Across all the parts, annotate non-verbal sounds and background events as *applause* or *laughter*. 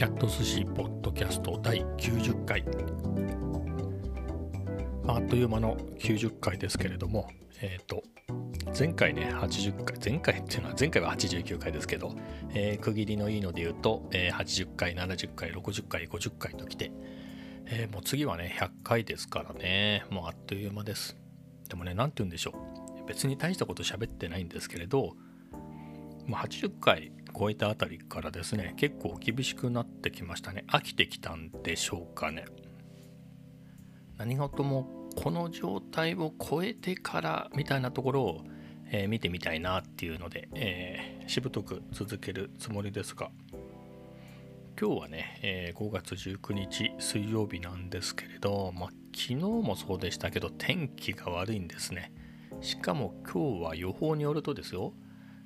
キャット寿司ポッドキャスト第90回、あ、っという間の90回ですけれども、えっ、ー、と前回ね80回前回っていうのは前回は89回ですけど、えー、区切りのいいので言うと、えー、80回70回60回50回ときて、え、もう次はね100回ですからね。もうあっという間です。でもね何て言うんでしょう。別に大したこと喋ってないんですけれどもう80回超えたあたりからですね結構厳しくなってきましたね。飽きてきたんでしょうかね。何事もこの状態を超えてからみたいなところを、えー、見てみたいなっていうので、えー、しぶとく続けるつもりですが。今日はね、えー、5月19日水曜日なんですけれど、まあ、昨日もそうでしたけど天気が悪いんですね。しかも今日は予報によるとですよ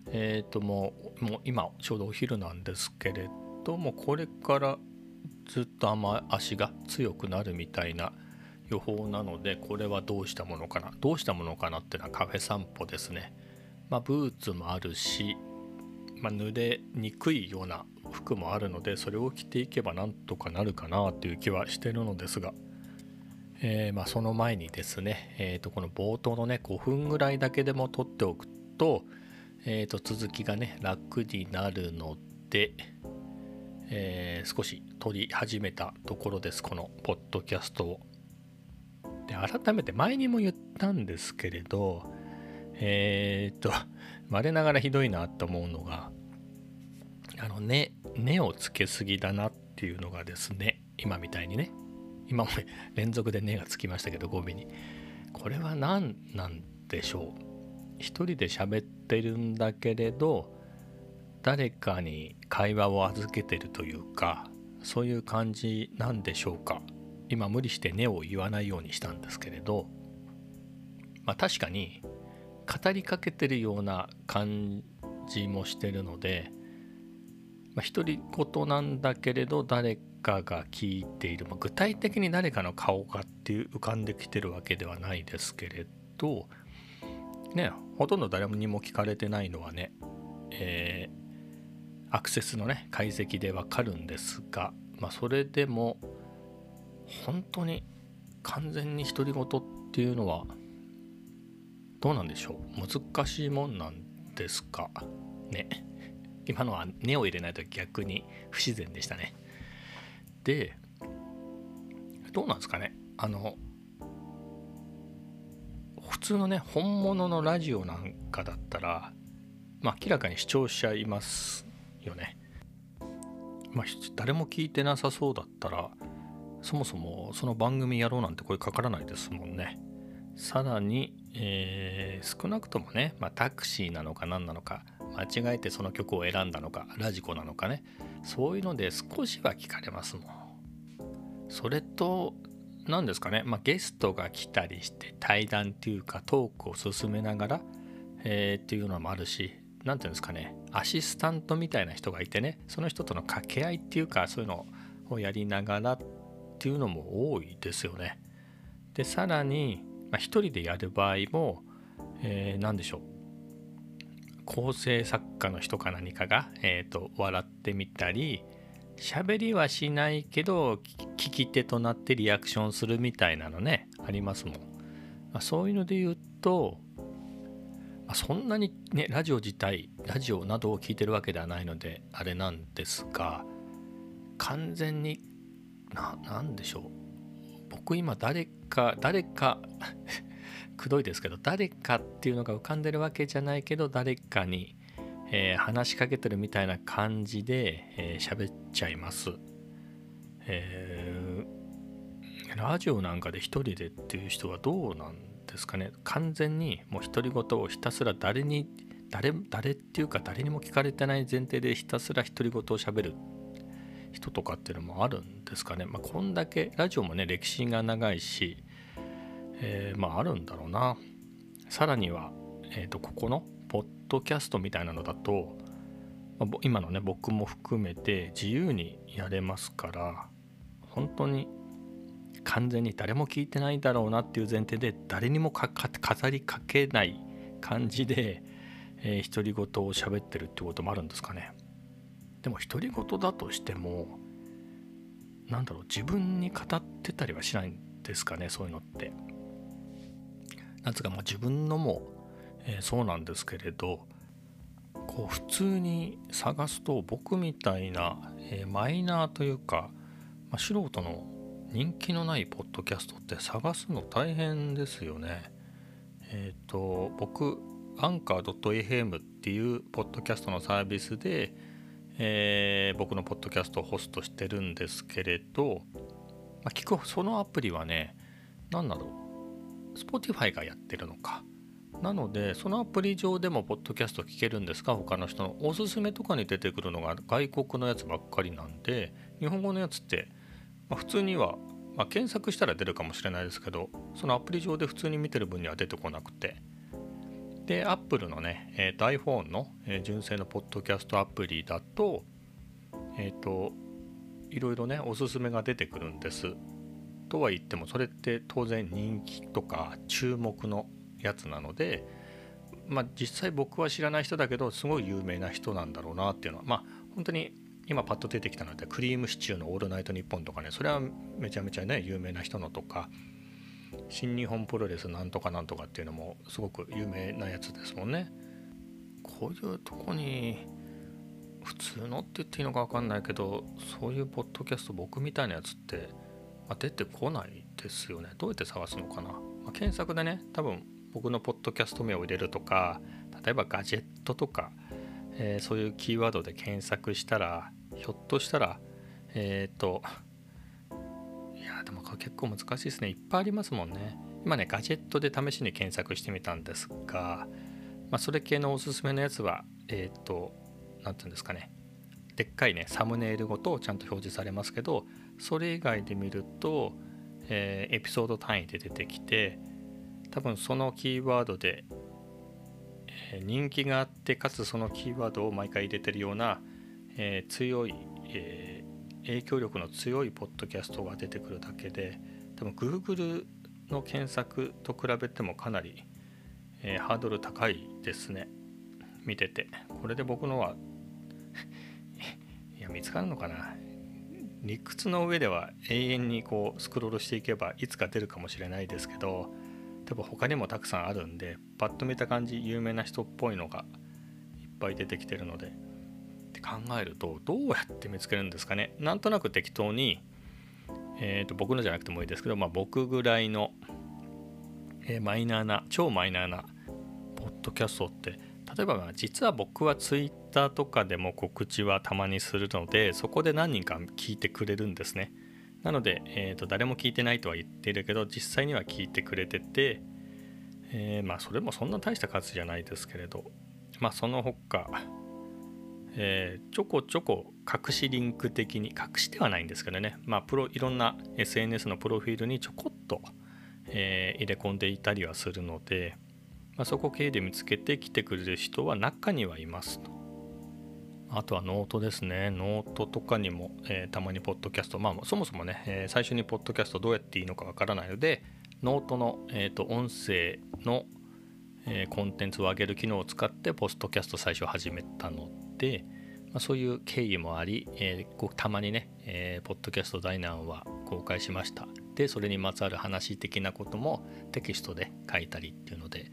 えっ、ー、ともうもう今ちょうどお昼なんですけれどもこれからずっと雨足が強くなるみたいな予報なのでこれはどうしたものかなどうしたものかなっていうのはカフェ散歩ですね。まあ、ブーツもあるし、まあ、濡れにくいような服もあるのでそれを着ていけばなんとかなるかなという気はしてるのですが、えー、まあその前にですね、えー、とこの冒頭のね5分ぐらいだけでも撮っておくと,、えー、と続きがね楽になるので、えー、少し撮り始めたところですこのポッドキャストを。で改めて前にも言ったんですけれどえー、っと我ながらひどいなと思うのがあの根、根をつけすぎだなっていうのがですね今みたいにね。今も連続で根がつきましたけど語尾に。これは何なんでしょう？一人で喋ってるんだけれど誰かに会話を預けてるというかそういう感じなんでしょうか。今無理して根を言わないようにしたんですけれど。まあ確かに語りかけてるような感じもしてるのでまあ、独り言なんだけれど誰かが聞いている、まあ、具体的に誰かの顔がっていう浮かんできてるわけではないですけれどねほとんど誰にも聞かれてないのはね、えー、アクセスのね解析でわかるんですが、まあ、それでも本当に完全に独り言っていうのはどうなんでしょう？難しいもんなんですか？ね。今のは根を入れないと逆に不自然でしたね。で、どうなんですかね？あの、普通のね、本物のラジオなんかだったら、まあ明らかに視聴者いますよね。まあ誰も聞いてなさそうだったら、そもそもその番組やろうなんて声かからないですもんね。さらに、えー、少なくともね、まあ、タクシーなのか何なのか間違えてその曲を選んだのかラジコなのかねそういうので少しは聞かれますもんそれと何ですかね、まあ、ゲストが来たりして対談っていうかトークを進めながら、えー、っていうのもあるし何ていうんですかね。アシスタントみたいな人がいてね。その人との掛け合いっていうかそういうのをやりながらっていうのも多いですよね。でさらに、まあ、一人でやる場合も、えー、何でしょう。構成作家の人か何かが、えーと、笑ってみたり喋りはしないけど聞き手となってリアクションするみたいなのねありますもん、まあ、そういうので言うと、まあ、そんなにねラジオ自体ラジオなどを聞いてるわけではないのであれなんですが完全にな何でしょう。僕今誰か誰か *laughs* くどいですけど誰かっていうのが浮かんでるわけじゃないけど誰かに、えー、話しかけてるみたいな感じでえー、喋っちゃいます、えー、ラジオなんかで一人でっていう人はどうなんですかね。完全にもう独り言をひたすら誰に誰誰っていうか誰にも聞かれてない前提でひたすら独り言をしゃべる人とかっていうのもあるんですかね。まあ、こんだけラジオもね歴史が長いし、えー、まああるんだろうな。さらには、えー、とここのポッドキャストみたいなのだと、まあ、今のね僕も含めて自由にやれますから本当に完全に誰も聞いてないだろうなっていう前提で誰にも語りかけない感じで、えー、独り言を喋ってるってこともあるんですかねでも独り言だとしてもなんだろう自分に語ってたりはしないんですかねそういうのって。なんつうかまあ自分のも、えー、そうなんですけれどこう普通に探すと僕みたいな、えー、マイナーというか、まあ、素人の人気のないポッドキャストって探すの大変ですよね。えっ、ー、と僕アンカー .fm っていうポッドキャストのサービスで、えー、僕のポッドキャストをホストしてるんですけれど、まあ、聞くそのアプリはね何だろう Spotify がやってるのかなのでそのアプリ上でもポッドキャスト聞けるんですが他の人の。おすすめとかに出てくるのが外国のやつばっかりなんで日本語のやつって、まあ、普通には、まあ、検索したら出るかもしれないですけどそのアプリ上で普通に見てる分には出てこなくて。で Apple のね、えー、と iPhone の、えー、純正のポッドキャストアプリだとえっ、ー、といろいろねおすすめが出てくるんです。とは言ってもそれって当然人気とか注目のやつなので、まあ、実際僕は知らない人だけどすごい有名な人なんだろうなっていうのはまあ本当に今パッと出てきたのでクリームシチューの「オールナイトニッポン」とかねそれはめちゃめちゃね有名な人のとか新日本プロレスなんとかなんとかっていうのもすごく有名なやつですもんね。こういうとこに普通のって言っていいのか分かんないけどそういうポッドキャスト僕みたいなやつって、まあ、出てこないですよね。どうやって探すのかな、まあ、検索でね多分僕のポッドキャスト名を入れるとか例えばガジェットとか、えー、そういうキーワードで検索したらひょっとしたらえっ、ー、といやでもこれ結構難しいですね。いっぱいありますもんね。今ねガジェットで試しに検索してみたんですが、まあ、それ系のおすすめのやつはえっ、ー、と何て言うんですかね。でっかいねサムネイルごとちゃんと表示されますけどそれ以外で見ると、えー、エピソード単位で出てきて多分そのキーワードで、え、人気があってかつそのキーワードを毎回入れてるような、えー、強い、えー、影響力の強いポッドキャストが出てくるだけで多分 Google の検索と比べてもかなり、えハードル高いですね。見てて。これで僕のは *laughs* いや見つかるのかな。理屈の上では永遠にこうスクロールしていけばいつか出るかもしれないですけど多分他にもたくさんあるんでパッと見た感じ有名な人っぽいのがいっぱい出てきてるのでって考えるとどうやって見つけるんですかねなんとなく適当に、えー、と僕のじゃなくてもいいですけど、まあ、僕ぐらいの、えー、マイナーな超マイナーなポッドキャストって例えばまあ実は僕は Twitter とかでも告知はたまにするのでそこで何人か聞いてくれるんですね。なので、えーと、誰も聞いてないとは言ってるけど実際には聞いてくれてて、えー、まあそれもそんな大した数じゃないですけれどまあその他、えー、ちょこちょこ隠しリンク的に隠してはないんですけどねまあプロいろんな SNS のプロフィールにちょこっと、えー、入れ込んでいたりはするので、まあ、そこ経由で見つけて来てくれる人は中にはいますと。あとはノートですね。ノートとかにも、えー、たまにポッドキャスト、まあそもそもね、えー、最初にポッドキャストどうやっていいのかわからないので、ノートの、えーと、音声の、えー、コンテンツを上げる機能を使ってポッドキャスト最初始めたので、まあ、そういう経緯もあり、えー、たまにね、えー、ポッドキャストダイナーは公開しました。で、それにまつわる話的なこともテキストで書いたりっていうので、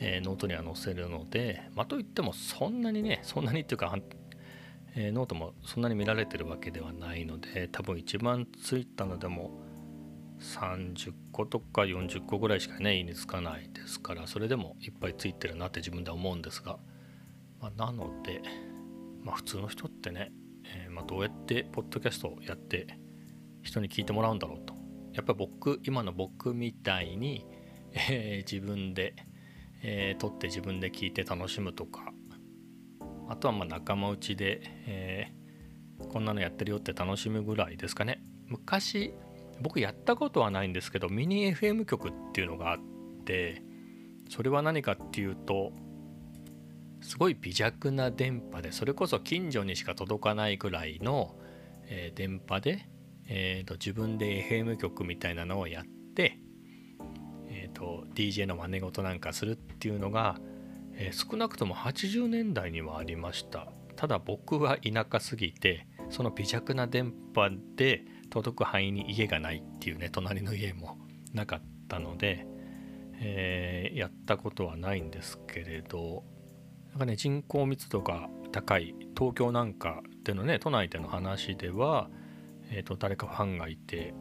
えー、ノートには載せるので、まあ、といってもそんなにね、そんなにっていうか、えー、ノートもそんなに見られてるわけではないので多分一番ついたのでも30個とか40個ぐらいしかねいいにつかないですからそれでもいっぱいついてるなって自分では思うんですが、まあ、なので、まあ、普通の人ってね、えー、ま、どうやってポッドキャストをやって人に聞いてもらうんだろうと。やっぱり僕今の僕みたいに、えー、自分で、え撮って自分で聞いて楽しむとかあとはまあ仲間内で、えー、こんなのやってるよって楽しむぐらいですかね。昔僕やったことはないんですけどミニ FM 局っていうのがあってそれは何かっていうとすごい微弱な電波でそれこそ近所にしか届かないぐらいの、えー、電波で、えーと、自分で FM 局みたいなのをやって、えーと DJ の真似事なんかするっていうのがえー、少なくとも80年代にはありました。ただ僕は田舎すぎてその微弱な電波で届く範囲に家がないっていうね隣の家もなかったので、えー、やったことはないんですけれどなんかね人口密度が高い東京なんかでのね都内での話では、えー、と誰かファンがいて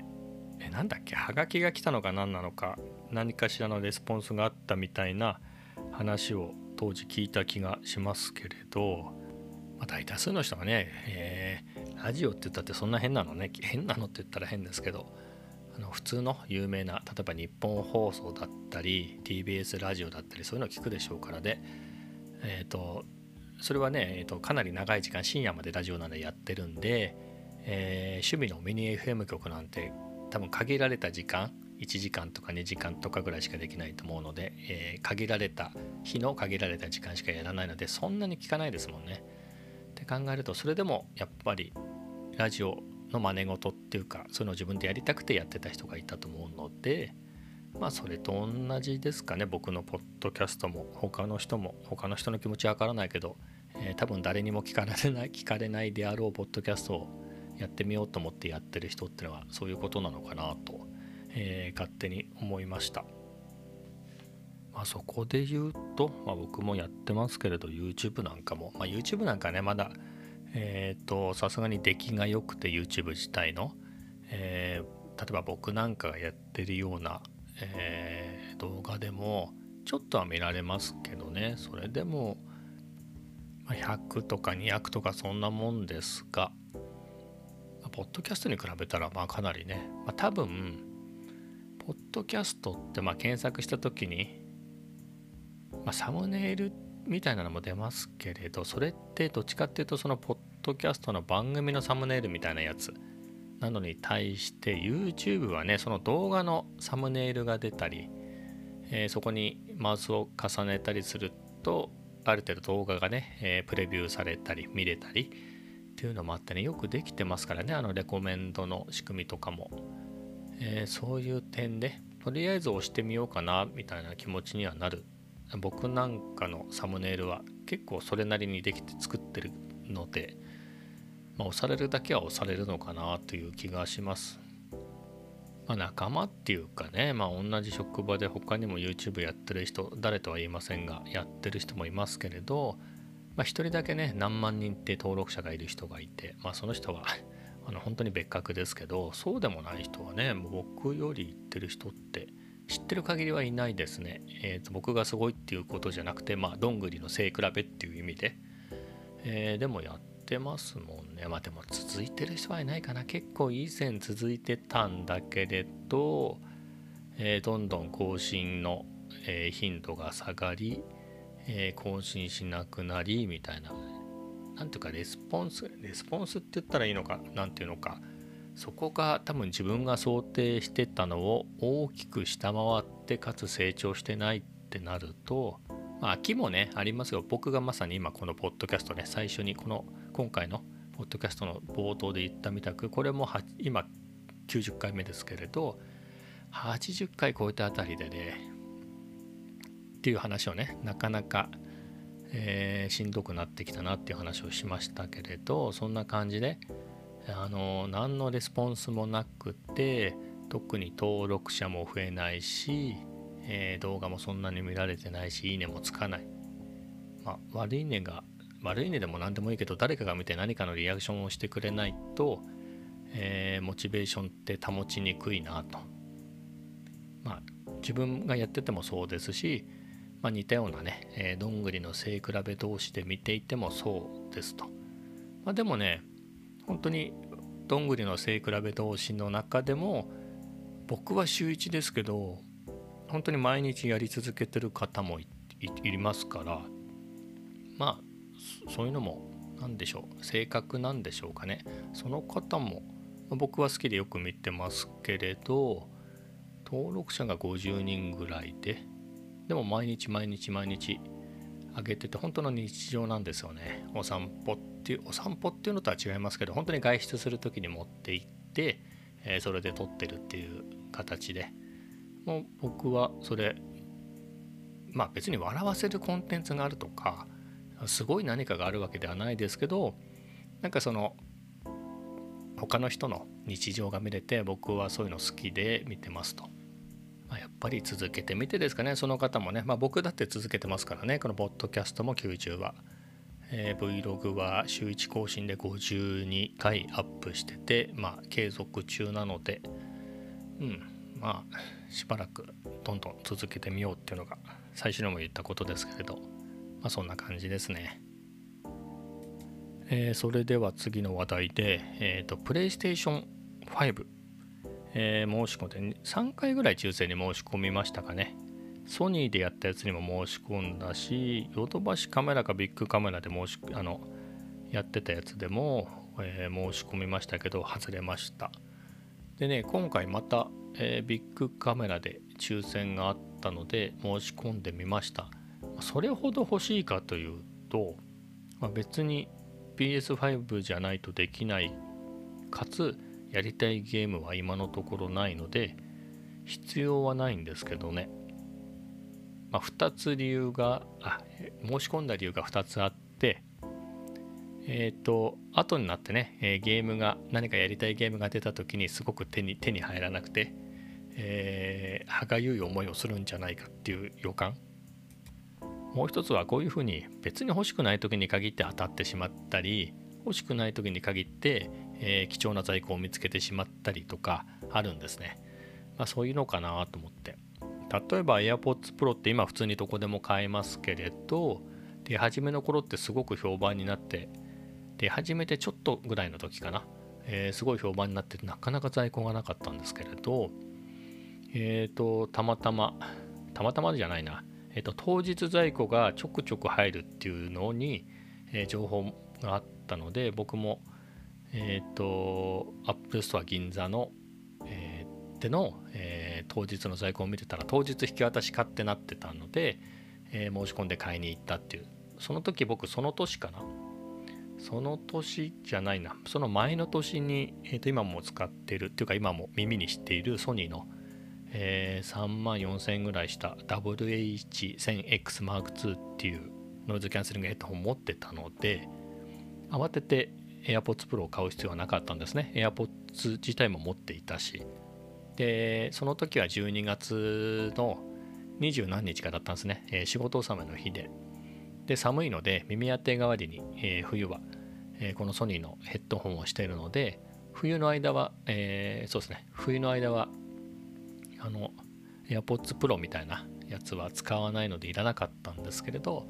えなんだっけはがきが来たのか何なのか何かしらのレスポンスがあったみたいな話を当時聞いた気がしますけれど、まあ、大多数の人がね、えー、ラジオって言ったってそんな変なのね変なのって言ったら変ですけどあの普通の有名な例えば日本放送だったり TBS ラジオだったりそういうのを聞くでしょうからで、えーと、それはね、えーと、かなり長い時間深夜までラジオなんでやってるんで、えー、趣味のミニ FM 局なんて多分限られた時間1時間とか2時間とかぐらいしかできないと思うので、えー、限られた日の限られた時間しかやらないのでそんなに聞かないですもんね。って考えるとそれでもやっぱりラジオの真似事っていうかそういうのを自分でやりたくてやってた人がいたと思うのでまあそれと同じですかね僕のポッドキャストも他の人も他の人の気持ちわからないけど、えー、多分誰にも聞かれない *laughs* 聞かれないであろうポッドキャストをやってみようと思ってやってる人ってのはそういうことなのかなと、えー、勝手に思いました。まあ、そこで言うと、まあ、僕もやってますけれど YouTube なんかも、まあ、YouTube なんかねまだえっ、とさすがに出来が良くて YouTube 自体の、えー、例えば僕なんかがやってるような、え、動画でもちょっとは見られますけどね。それでも100とか200とかそんなもんですが。ポッドキャストに比べたらまあかなりね、まあ、多分ポッドキャストってまあ検索した時に、まあ、サムネイルみたいなのも出ますけれどそれってどっちかっていうとそのポッドキャストの番組のサムネイルみたいなやつ。なのに対して YouTube はねその動画のサムネイルが出たり、えー、そこにマウスを重ねたりするとある程度動画がね、えー、プレビューされたり見れたりっていうのもあってねよくできてますからねあのレコメンドの仕組みとかも、えー、そういう点でとりあえず押してみようかなみたいな気持ちにはなる僕なんかのサムネイルは結構それなりにできて作ってるので、まあ、押されるだけは押されるのかなという気がします。まあ、仲間っていうかね、まあ、同じ職場で他にも YouTube やってる人誰とは言いませんがやってる人もいますけれど、まあ、1人だけね何万人って登録者がいる人がいて、まあ、その人はあの本当に別格ですけどそうでもない人はね僕より言ってる人って知ってる限りはいないですね。えーと、僕がすごいっていうことじゃなくて、まあ、どんぐりの背比べっていう意味で、えー、でもやってますもんね。まあでも続いてる人はいないかな。結構以前続いてたんだけれど、えー、どんどん更新の、え、頻度が下がり、え更新しなくなりみたいな。なんていうかレスポンス、レスポンスって言ったらいいのか、なんていうのか。そこが多分自分が想定してたのを大きく下回ってかつ成長してないってなると、まあ、飽きもねありますが僕がまさに今このポッドキャストね最初にこの今回のポッドキャストの冒頭で言ったみたくこれも今90回目ですけれど80回超えたあたりでねっていう話をねなかなか、えー、しんどくなってきたなっていう話をしましたけれどそんな感じであの何のレスポンスもなくて特に登録者も増えないし、えー、動画もそんなに見られてないしいいねもつかない、まあ、悪いねが悪いねでも何でもいいけど誰かが見て何かのリアクションをしてくれないと、えー、モチベーションって保ちにくいなと。まあ自分がやっててもそうですし、まあ、似たようなね、えー、どんぐりの背比べ同士で見ていてもそうですと、まあ、でもね本当にどんぐりの背比べ同士の中でも僕は週1ですけど本当に毎日やり続けてる方もいますからまあそういうのも何でしょう性格なんでしょうかね。その方も僕は好きでよく見てますけれど登録者が50人ぐらいででも毎日毎日毎日上げてて本当の日常なんですよねお散歩っていうお散歩っていうのとは違いますけど本当に外出する時に持って行って、えー、それで撮ってるっていう形でもう僕はそれまあ別に笑わせるコンテンツがあるとかすごい何かがあるわけではないですけどなんかその他の人の日常が見れて僕はそういうの好きで見てますと。ぱり続けてみてですかね。その方もね、まあ、僕だって続けてますからね。このポッドキャストも90話、えー、Vlog は週1更新で52回アップしててまあ継続中なのでうんまあしばらくどんどん続けてみようっていうのが最初にも言ったことですけれどまあそんな感じですね。えー、それでは次の話題で、えーと、プレイステーション5、えー、申し込んで3回ぐらい抽選に申し込みましたかね。ソニーでやったやつにも申し込んだし、ヨドバシカメラかビッグカメラで申しあのやってたやつでも、えー、申し込みましたけど、外れました。でね、今回また、えー、ビッグカメラで抽選があったので申し込んでみました。それほど欲しいかというと、まあ、別に PS5 じゃないとできないかつやりたいゲームは今のところないので必要はないんですけどね、まあ、2つ理由があ申し込んだ理由が2つあってえっ、ー、と後になってね、え、ゲームが何かやりたいゲームが出た時にすごく手に手に入らなくて、えー、歯がゆい思いをするんじゃないかっていう予感。もう一つはこういうふうに別に欲しくない時に限って当たってしまったり欲しくない時に限って、えー、貴重な在庫を見つけてしまったりとかあるんですね。まあ、そういうのかなと思って。例えば AirPods Pro って今普通にどこでも買えますけれど出始めの頃ってすごく評判になって出始めてちょっとぐらいの時かな、えー、すごい評判になってなかなか在庫がなかったんですけれどえっ、ー、とたまたまたまたまじゃないなえーと、当日在庫がちょくちょく入るっていうのに、えー、情報があったので僕もえっ、ー、とアップルストア銀座の、えー、での、え当日の在庫を見てたら当日引き渡し買ってなってたので、え申し込んで買いに行ったっていう。その時僕その年かな？その年じゃないな。その前の年に、えー、と今も使ってるっていうか今も耳にしているソニーのえー、3万4000円ぐらいした WH1000XM2 っていうノイズキャンセリングヘッドホン持ってたので慌てて AirPods Pro を買う必要はなかったんですね。AirPods 自体も持っていたし。でその時は12月の20何日かだったんですね、えー、仕事納めの日で。で寒いので耳当て代わりに、えー、冬は、えー、このソニーのヘッドホンをしているので冬の間は、え、そうですね。冬の間はあの AirPods Pro みたいなやつは使わないのでいらなかったんですけれど、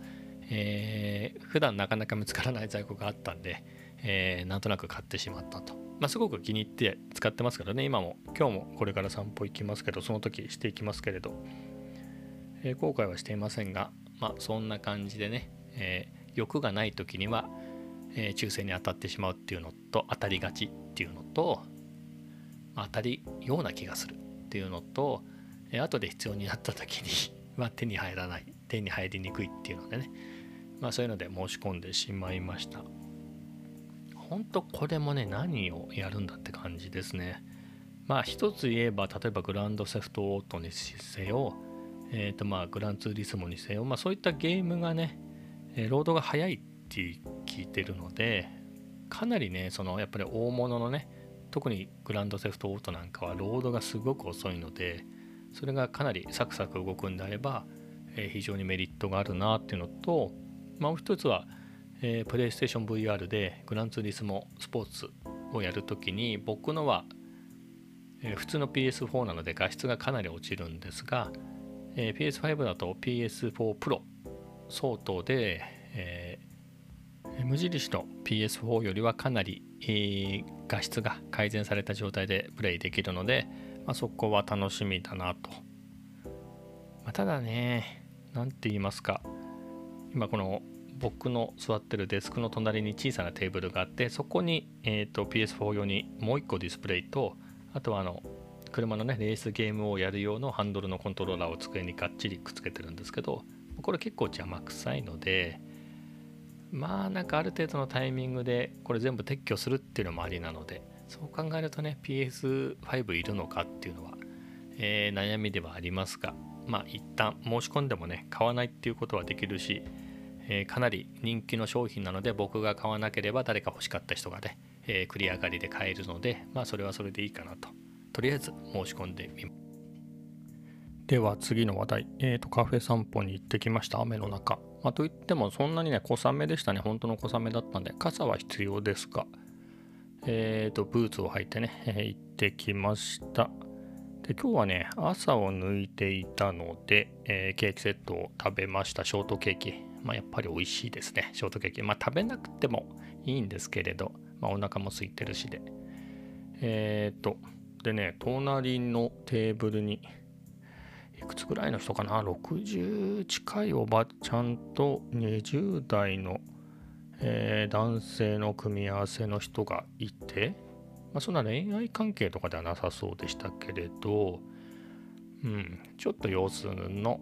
えー、普段なかなか見つからない在庫があったんで、えー、なんとなく買ってしまったと。まあ、すごく気に入って使ってますからね、今も、今日もこれから散歩行きますけど、その時していきますけれど、えー、後悔はしていませんが、まあ、そんな感じでね、えー、欲がない時には、えー、抽選に当たってしまうっていうのと、当たりがちっていうのと、まあ、当たりような気がするっていうのと、え後で必要になった時に *laughs* は手に入らない手に入りにくいっていうのでね。まあそういうので申し込んでしまいました。本当これもね何をやるんだって感じですね。まあ一つ言えば例えばグランドセフトオートにせよえっ、ー、とまあグランツーリスモにせよまあそういったゲームがねロードが速いって聞いてるのでかなりねそのやっぱり大物のね特にグランドセフトオートなんかはロードがすごく遅いのでそれがかなりサクサク動くんであれば、えー、非常にメリットがあるなっていうのとま、もう一つは、えー、プレイステーション VR でグランツーリスモスポーツをやるときに僕のは、えー、普通の PS4 なので画質がかなり落ちるんですが、えー、PS5 だと PS4 Pro 相当で、えー、無印の PS4 よりはかなり、え、画質が改善された状態でプレイできるので、まあ、そこは楽しみだなと。まあ、ただね、何て言いますか、今この僕の座ってるデスクの隣に小さなテーブルがあってそこに、えーと、PS4 用にもう1個ディスプレイとあとはあの車のねレースゲームをやる用のハンドルのコントローラーを机にがっちりくっつけてるんですけどこれ結構邪魔くさいのでまあなんかある程度のタイミングでこれ全部撤去するっていうのもありなのでそう考えるとね PS5 いるのかっていうのは、えー、悩みではありますがまあ一旦申し込んでもね買わないっていうことはできるし、え、かなり人気の商品なので僕が買わなければ誰か欲しかった人がねえ繰り上がりで買えるのでまあそれはそれでいいかなと。とりあえず申し込んでみます。では次の話題、えーと、カフェ散歩に行ってきました。雨の中、まあ、といってもそんなにね小雨でしたね。本当の小雨だったんで傘は必要ですが。えーとブーツを履いてね、えー、行ってきました。で今日はね朝を抜いていたので、えー、ケーキセットを食べました。ショートケーキ。まあやっぱり美味しいですね。ショートケーキ。まあ食べなくてもいいんですけれど、まあ、お腹も空いてるしで。えっ、とでね隣のテーブルにいくつぐらいの人かな？60近いおばちゃんと20代の、えー、男性の組み合わせの人がいて、まあ、そんな恋愛関係とかではなさそうでしたけれど、うん、ちょっと様子の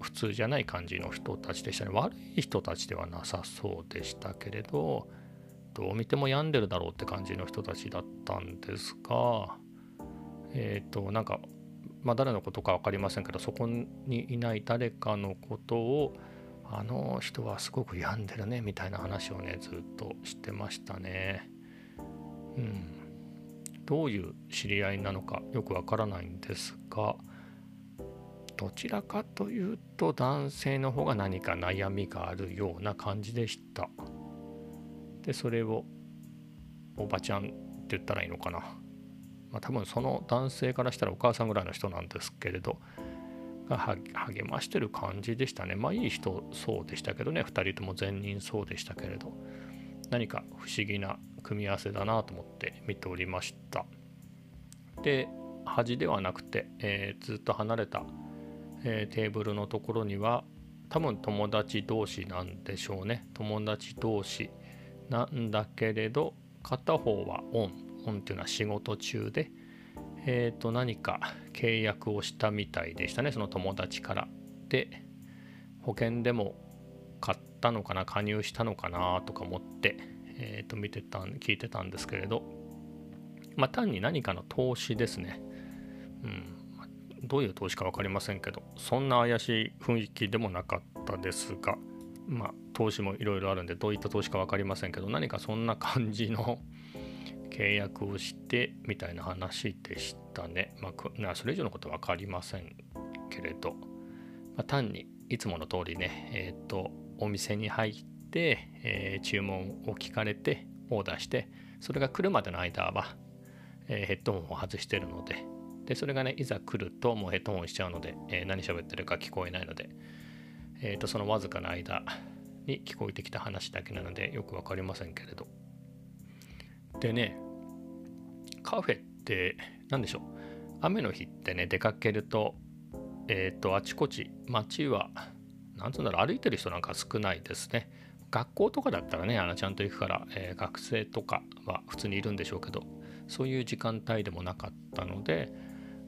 普通じゃない感じの人たちでしたね悪い人たちではなさそうでしたけれどどう見ても病んでるだろうって感じの人たちだったんですがえっ、ー、となんかまあ、誰のことか分かりませんけどそこにいない誰かのことをあの人はすごく病んでるねみたいな話をねずっとしてましたね。うん、どういう知り合いなのかよくわからないんですがどちらかというと男性の方が何か悩みがあるような感じでした。でそれをおばちゃんって言ったらいいのかな。まあ、多分その男性からしたらお母さんぐらいの人なんですけれどが励ましてる感じでしたね。まあいい人そうでしたけどね。2人とも善人そうでしたけれど。何か不思議な組み合わせだなと思って見ておりました。で端ではなくて、えー、ずっと離れた、えー、テーブルのところには多分友達同士なんでしょうね。友達同士なんだけれど片方はオン。本っていうのは仕事中で、えー、と何か契約をしたみたいでしたね。その友達から。で保険でも買ったのかな加入したのかなとか思って、えー、と見てた聞いてたんですけれど。まあ単に何かの投資ですね。うん。どういう投資か分かりませんけどそんな怪しい雰囲気でもなかったですがまあ投資もいろいろあるんでどういった投資か分かりませんけど何かそんな感じの *laughs* 契約をしてみたいな話でしたね。まあ、それ以上のことは分かりませんけれど、まあ、単にいつもの通りね、えっ、ー、と、お店に入って、えー、注文を聞かれてオーダーして、それが来るまでの間は、えー、ヘッドホンを外してるので、で、それがね、いざ来るともうヘッドホンしちゃうので、え何喋ってるか聞こえないので、えっ、と、そのわずかな間に聞こえてきた話だけなので、よく分かりませんけれど。でね、カフェって何でしょう？雨の日ってね出かけるとえっ、ー、とあちこち街は何つうんだろう歩いてる人なんか少ないですね学校とかだったらねあのちゃんと行くから、えー、学生とかは普通にいるんでしょうけどそういう時間帯でもなかったので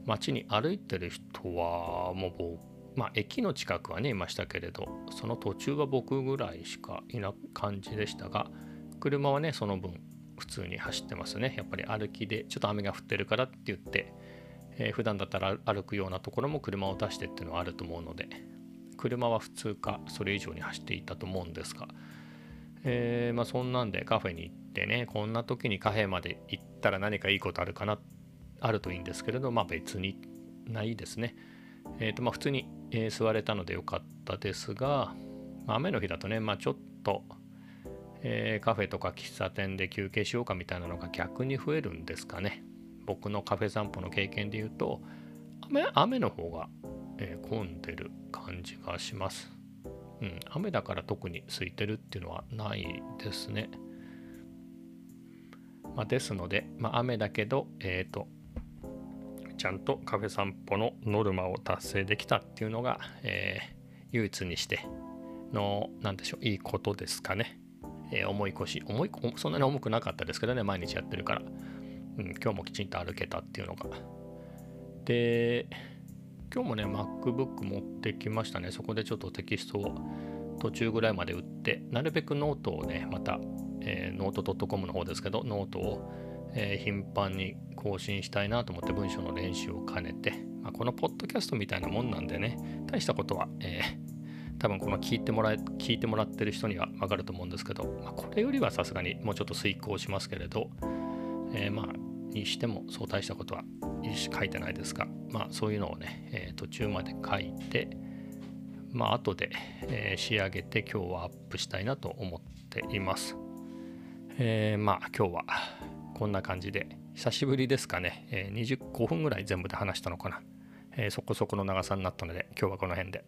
街に歩いてる人はもう僕まあ駅の近くはねいましたけれどその途中は僕ぐらいしかいな感じでしたが車はねその分普通に走ってますね。やっぱり歩きでちょっと雨が降ってるからって言って、えー、普段だったら歩くようなところも車を出してっていうのはあると思うので車は普通かそれ以上に走っていたと思うんですが、えー、まあそんなんでカフェに行ってねこんな時にカフェまで行ったら何かいいことあるかなってあるといいんですけれどまあ別にないですねえ、ー、とまあ普通に、えー、座れたのでよかったですが、まあ、雨の日だとねまあちょっとえー、カフェとか喫茶店で休憩しようかみたいなのが逆に増えるんですかね。僕のカフェ散歩の経験で言うと雨雨の方が、えー、混んでる感じがします。うん、雨だから特に空いてるっていうのはないですね。まあ、ですので、まあ、雨だけど、えっ、ー、と、ちゃんとカフェ散歩のノルマを達成できたっていうのが、えー、唯一にしての、なんでしょう、いいことですかね。えー、重い腰。重いそんなに重くなかったですけどね毎日やってるから、うん、今日もきちんと歩けたっていうのが。で今日もね MacBook 持ってきましたね。そこでちょっとテキストを途中ぐらいまで打ってなるべくノートをねまた、えー、ノート .com の方ですけどノートを、えー、頻繁に更新したいなと思って文章の練習を兼ねて、まあ、このポッドキャストみたいなもんなんでね大したことは、えー、多分この聞いてもらえ聞いてもらってる人には分かると思うんですけど、まあ、これよりはさすがにもうちょっと遂行しますけれど、えー、まあにしてもそう大したことは書いてないですが、まあ、そういうのをね、えー、途中まで書いて、まあ後で、えー、仕上げて今日はアップしたいなと思っています。えー、まあ今日はこんな感じで久しぶりですかね、えー、25分ぐらい全部で話したのかな、えー、そこそこの長さになったので今日はこの辺で。